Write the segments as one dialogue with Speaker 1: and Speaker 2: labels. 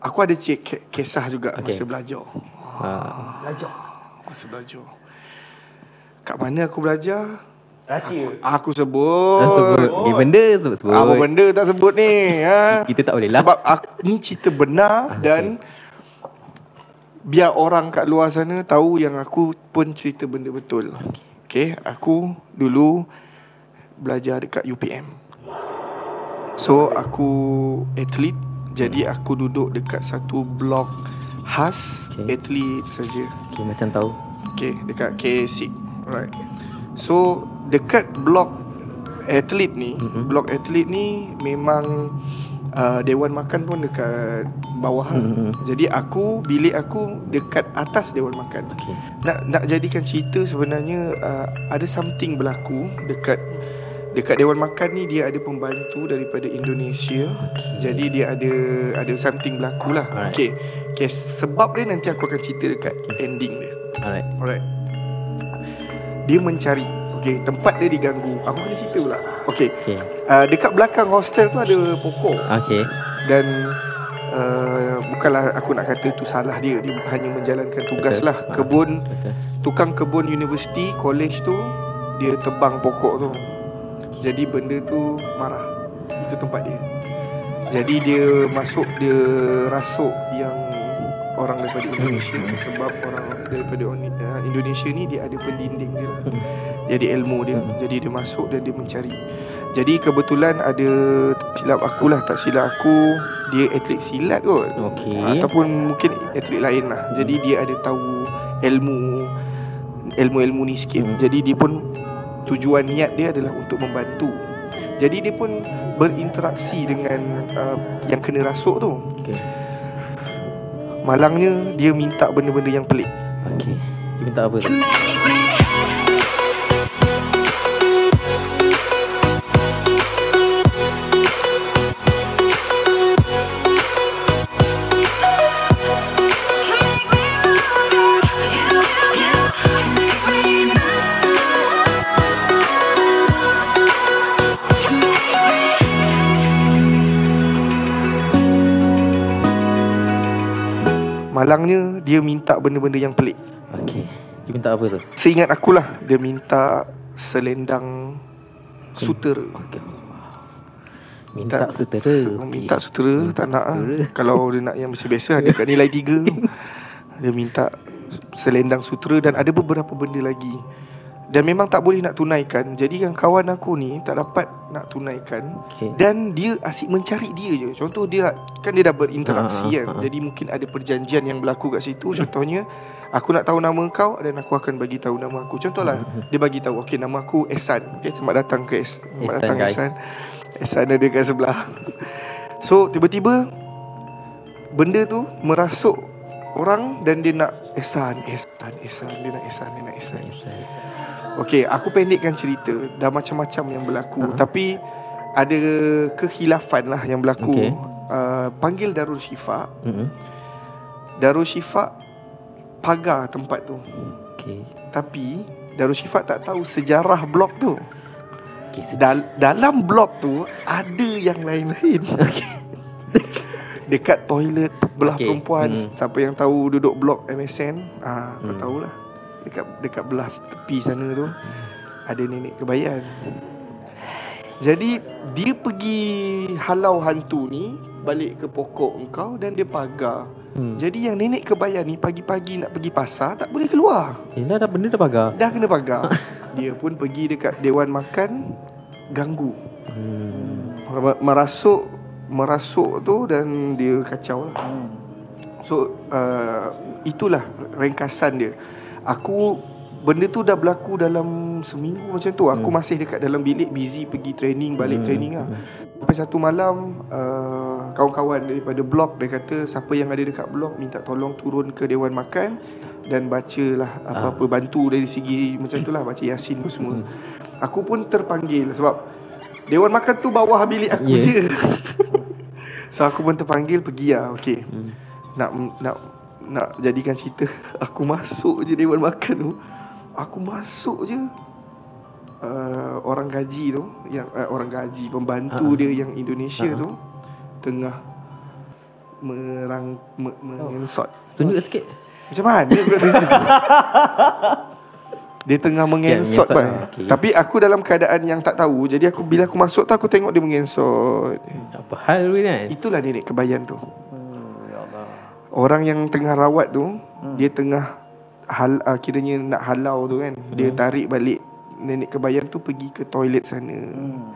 Speaker 1: Aku ada ke- kisah juga
Speaker 2: Okey.
Speaker 1: masa belajar.
Speaker 2: Ah, belajar.
Speaker 1: Masa belajar. Kat mana aku belajar?
Speaker 3: Rahsia.
Speaker 1: Aku sebut.
Speaker 2: Dah sebut. Ni benda sebut sebut.
Speaker 1: Apa benda tak sebut ni? Ha?
Speaker 2: Kita tak boleh lah.
Speaker 1: Sebab aku, ni cerita benar dan biar orang kat luar sana tahu yang aku pun cerita benda betul. Okay, aku dulu belajar dekat UPM. So aku atlet jadi aku duduk dekat satu blok khas
Speaker 2: Okay.
Speaker 1: atlet saja.
Speaker 2: Okay, macam tahu.
Speaker 1: Okay, dekat KSC. Alright. So, dekat blok atlet ni,
Speaker 2: Mhm.
Speaker 1: mm-hmm. blok atlet ni memang uh, dewan makan pun dekat bawah.
Speaker 2: Mhm.
Speaker 1: Jadi aku bilik aku dekat atas dewan makan.
Speaker 2: Okay.
Speaker 1: Nak nak jadikan cerita sebenarnya uh, ada something berlaku dekat dekat dewan makan ni dia ada pembantu daripada Indonesia.
Speaker 2: okay.
Speaker 1: Jadi dia ada ada something berlaku lah.
Speaker 2: Alright.
Speaker 1: Okay. Okay, sebab dia nanti aku akan cerita dekat ending dia.
Speaker 2: Alright.
Speaker 1: Alright. Dia mencari Okay, tempat dia diganggu Aku kena cerita pula Okay,
Speaker 2: Okay.
Speaker 1: uh, dekat belakang hostel tu ada pokok
Speaker 2: Okay.
Speaker 1: Dan uh, Bukanlah aku nak kata tu salah dia Dia hanya menjalankan tugas
Speaker 2: Betul.
Speaker 1: lah
Speaker 2: Ah.
Speaker 1: Kebun,
Speaker 2: Betul.
Speaker 1: tukang kebun universiti, college tu Dia tebang pokok tu Jadi benda tu marah. Itu tempat dia. Jadi dia masuk, dia rasuk yang orang daripada Indonesia.
Speaker 2: Hmm.
Speaker 1: Sebab orang daripada uh, Indonesia ni dia ada pendinding dia. Lah
Speaker 2: Hmm.
Speaker 1: Dia ada ilmu dia.
Speaker 2: Hmm.
Speaker 1: Jadi dia masuk dan dia mencari. Jadi kebetulan ada Silap aku lah. Tak silap aku Dia atlet silat kot.
Speaker 2: Okay.
Speaker 1: Ataupun mungkin atlet lain lah. Jadi dia ada tahu Ilmu Ilmu-ilmu ni sikit.
Speaker 2: Hmm.
Speaker 1: Jadi dia pun Tujuan niat dia adalah untuk membantu. Jadi dia pun Berinteraksi dengan uh, Yang kena rasuk tu.
Speaker 2: Okay.
Speaker 1: Malangnya Dia minta benda-benda yang pelik.
Speaker 2: Okay. Dia minta apa
Speaker 1: Malangnya Dia minta benda-benda yang pelik
Speaker 2: Okay. Dia minta apa tu?
Speaker 1: Seingat aku lah Dia minta Selendang Sutera
Speaker 2: Okay. Minta
Speaker 1: Tak-
Speaker 2: sutera.
Speaker 1: Minta sutera Tak nak lah
Speaker 2: Sutera.
Speaker 1: Kalau dia nak yang biasa-biasa Ada kat nilai 3 tu Dia minta Selendang sutera Dan ada beberapa benda lagi Dan memang tak boleh nak tunaikan. Jadi yang kawan aku ni Tak dapat nak tunaikan.
Speaker 2: Okay.
Speaker 1: Dan dia asyik mencari dia je. Contoh dia Kan dia dah berinteraksi
Speaker 2: ah,
Speaker 1: kan?
Speaker 2: ah.
Speaker 1: Jadi mungkin ada perjanjian yang berlaku kat situ. Contohnya Aku nak tahu nama kau Dan aku akan bagi tahu nama aku. Contohlah Dia bagi tahu Okay nama aku Ehsan. Okay selamat datang ke Es Selamat datang
Speaker 2: guys.
Speaker 1: Ehsan. Ehsan ada kat sebelah. So tiba-tiba Benda tu merasuk Orang Dan dia nak Ehsan Ehsan Ehsan Dia nak Ehsan Dia nak Ehsan Okay aku pendekkan cerita Dah macam-macam yang berlaku
Speaker 2: Ah.
Speaker 1: Tapi Ada kehilafan lah yang berlaku
Speaker 2: Okay.
Speaker 1: uh, Panggil Darul Syifa
Speaker 2: Mm-mm.
Speaker 1: Darul Syifa Pagar tempat tu
Speaker 2: Okay.
Speaker 1: Tapi Darul Syifa tak tahu sejarah blok tu
Speaker 2: Okay.
Speaker 1: Dal- Dalam blok tu Ada yang lain-lain Dekat toilet Belah
Speaker 2: Okay.
Speaker 1: perempuan
Speaker 2: Hmm.
Speaker 1: Siapa yang tahu duduk blok MSN ah, Kau
Speaker 2: Hmm.
Speaker 1: tahulah Dekat dekat belah tepi sana tu Ada nenek kebayan Jadi Dia pergi Halau hantu ni Balik ke pokok engkau Dan dia pagar.
Speaker 2: Hmm.
Speaker 1: Jadi yang nenek kebayan ni Pagi-pagi nak pergi pasar Tak boleh keluar.
Speaker 2: Eh, dah, dah benda dah pagar.
Speaker 1: Dah kena pagar. Dia pun pergi dekat Dewan Makan Ganggu.
Speaker 2: Hmm.
Speaker 1: Mer- Merasuk Merasuk tu Dan dia kacau lah So uh, Itulah ringkasan dia Aku Benda tu dah berlaku dalam Seminggu macam tu Aku
Speaker 2: Hmm.
Speaker 1: masih dekat dalam bilik Busy pergi training Balik
Speaker 2: Hmm.
Speaker 1: training lah Sampai satu malam uh, Kawan-kawan daripada blok Dia kata Siapa yang ada dekat blok Minta tolong turun ke Dewan Makan Dan bacalah Apa-apa Bantu dari segi Macam tu lah Baca Yasin tu semua
Speaker 2: Hmm.
Speaker 1: Aku pun terpanggil Sebab Dewan Makan tu bawah bilik aku
Speaker 2: Yeah.
Speaker 1: je So aku pun terpanggil Pergi lah Okay
Speaker 2: Hmm.
Speaker 1: nak nak nak jadikan cerita aku masuk je dewan makan tu aku masuk je uh, orang gaji tu yang uh, orang gaji pembantu
Speaker 2: Ha.
Speaker 1: dia yang Indonesia
Speaker 2: Ha.
Speaker 1: tu tengah merang me, mengensot.
Speaker 2: Tunjuk sikit.
Speaker 1: Macam mana? Dia tengah mengensot
Speaker 2: mengensot,
Speaker 1: bang.
Speaker 2: ah, okey.
Speaker 1: Tapi aku dalam keadaan yang tak tahu. Jadi aku bila aku masuk tu aku tengok dia mengensot.
Speaker 2: Apa hal ni kan?
Speaker 1: Itulah nenek kebayan tu.
Speaker 3: Hmm.
Speaker 1: Orang yang tengah rawat tu,
Speaker 3: Hmm.
Speaker 1: dia tengah hal uh, kiranya nak halau tu kan. Dia tarik balik nenek kebayan tu pergi ke toilet sana.
Speaker 3: Hmm.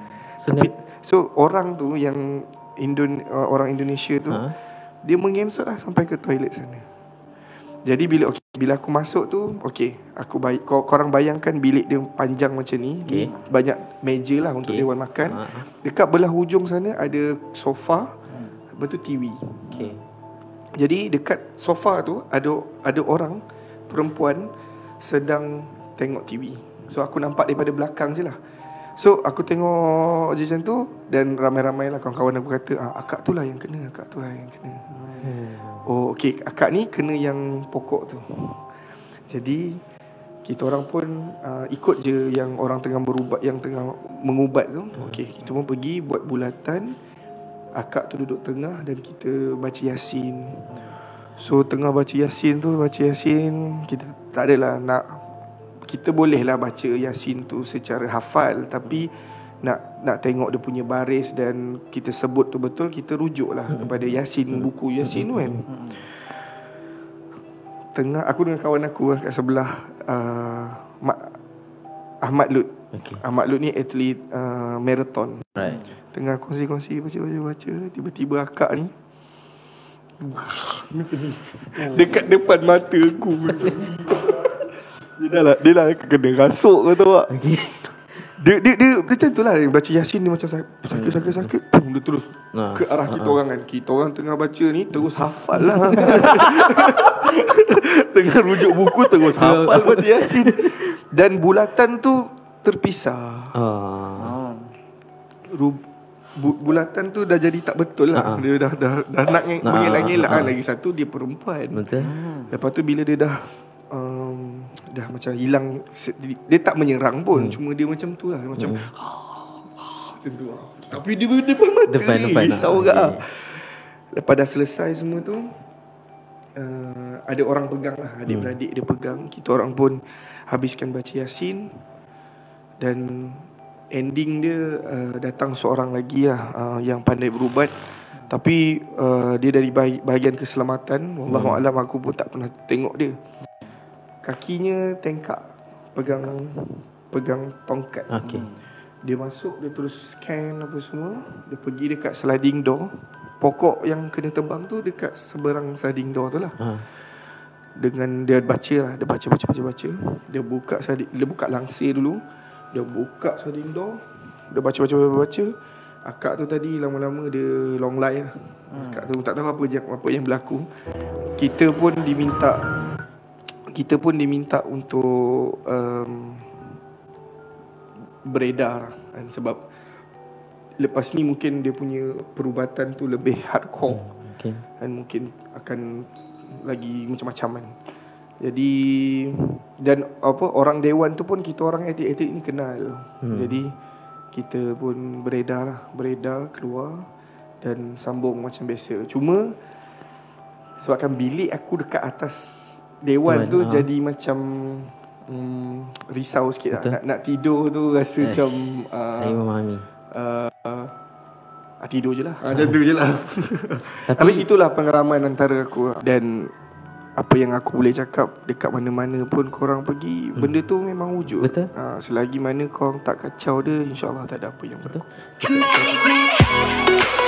Speaker 1: Tapi so orang tu yang Indon uh, orang Indonesia tu
Speaker 2: Ha?
Speaker 1: dia mengensot lah sampai ke toilet sana. Jadi bila okay, bila aku masuk tu, okey, aku baik kau korang bayangkan bilik dia panjang macam ni, okay. banyak meja lah untuk
Speaker 2: Okey.
Speaker 1: dewan makan.
Speaker 2: Ha, ha.
Speaker 1: Dekat belah hujung sana ada sofa,
Speaker 3: Hmm.
Speaker 1: lepas tu TV. Jadi dekat sofa tu ada ada orang perempuan sedang tengok TV. So aku nampak daripada belakang je lah. So aku tengok je macam tu dan ramai-ramai lah kawan-kawan aku kata ah, akak tu lah yang kena, akak tu lah yang kena.
Speaker 2: Hmm.
Speaker 1: Oh okey akak ni kena yang pokok tu. Jadi kita orang pun uh, ikut je yang orang tengah berubat yang tengah mengubat tu. Okey kita pun pergi buat bulatan. Akak tu duduk tengah dan kita baca yasin. So tengah baca yasin tu baca yasin kita tak adalah nak kita bolehlah baca yasin tu secara hafal tapi nak nak tengok dia punya baris dan kita sebut tu betul kita rujuklah
Speaker 2: Hmm.
Speaker 1: kepada yasin buku yasin tu kan.
Speaker 3: Hmm.
Speaker 1: Tengah aku dengan kawan aku lah kat sebelah uh, Mak, Ahmad Lut.
Speaker 2: Okey.
Speaker 1: Ahmad Lut ni atlet uh, marathon.
Speaker 2: Right.
Speaker 1: Tengah kongsi-kongsi baca-baca-baca Tiba-tiba akak ni ni Dekat depan mata aku. Ni. Dia dah lah Dia lah kena rasuk kau tahu tak?
Speaker 2: Okey.
Speaker 1: dia, dia, dia, dia macam tu lah. Dia baca Yasin dia macam sak- sakit-sakit-sakit Pum, Dia terus ke arah kita orang kan. Kita orang tengah baca ni Terus hafal lah. Tengah rujuk buku Terus hafal baca Yasin. Dan bulatan tu Terpisah.
Speaker 2: Ah.
Speaker 3: Hmm.
Speaker 1: Ru, bu, bulatan tu dah jadi tak betul lah.
Speaker 2: Ha-ha.
Speaker 1: Dia dah dah dah nak
Speaker 2: Ha,
Speaker 1: mengelak-ngelak
Speaker 2: ha,
Speaker 1: kan.
Speaker 2: ha.
Speaker 1: Lagi satu dia perempuan.
Speaker 2: Betul.
Speaker 3: Hmm.
Speaker 1: Lepas tu bila dia dah um, dah macam hilang dia tak menyerang pun.
Speaker 2: Hmm.
Speaker 1: Cuma dia macam tu lah. Dia macam
Speaker 2: Hmm.
Speaker 1: macam tu lah. Tapi dia depan mata
Speaker 2: Depan,
Speaker 1: ni
Speaker 2: depan,
Speaker 1: risau
Speaker 2: ha.
Speaker 1: gak ah.
Speaker 2: Okey.
Speaker 1: Lepas dah selesai semua tu uh, ada orang pegang lah. Adik-beradik dia pegang. Kita orang pun habiskan baca Yasin dan ending dia uh, datang seorang lagi lah uh, yang pandai berubat. Tapi uh, dia dari bah- bahagian keselamatan. Wallahu
Speaker 2: Hmm.
Speaker 1: alam aku pun tak pernah tengok dia. Kakinya tengkak pegang pegang tongkat.
Speaker 2: Okey.
Speaker 1: dia masuk dia terus scan apa semua. Dia pergi dekat sliding door. Pokok yang kena tebang tu dekat seberang sliding door tu lah.
Speaker 2: Ha.
Speaker 1: dengan dia baca lah. Dia baca baca baca baca. Dia buka dia buka langsir dulu dia buka sliding door dia baca baca baca baca. Akak tu tadi lama-lama dia long lie lah. Akak tu tak tahu apa yang apa yang berlaku. Kita pun diminta kita pun diminta untuk um, beredar lah. Kan sebab lepas ni mungkin dia punya perubatan tu lebih hardcore.
Speaker 2: Okey.
Speaker 1: dan mungkin akan lagi macam-macam kan. Jadi dan apa orang dewan tu pun kita orang etik-etik ni kenal.
Speaker 2: Hmm.
Speaker 1: Jadi kita pun beredar lah, beredar keluar dan sambung macam biasa. Cuma sebabkan bilik aku dekat atas dewan
Speaker 2: Dewan,
Speaker 1: tu
Speaker 2: ha.
Speaker 1: jadi macam hmm, risau sikit lah. Nak, nak tidur tu rasa
Speaker 2: Eh,
Speaker 1: macam uh,
Speaker 2: Saya memahami.
Speaker 1: uh, uh, tidur je lah. Macam tu je lah.
Speaker 2: Tapi,
Speaker 1: Tapi itulah pengalaman antara aku dan apa yang aku boleh cakap dekat mana-mana pun korang pergi hmm. benda tu memang wujud.
Speaker 2: Betul.
Speaker 1: Ha, selagi mana korang tak kacau dia insya-Allah tak ada apa yang
Speaker 2: Betul.
Speaker 1: berlaku.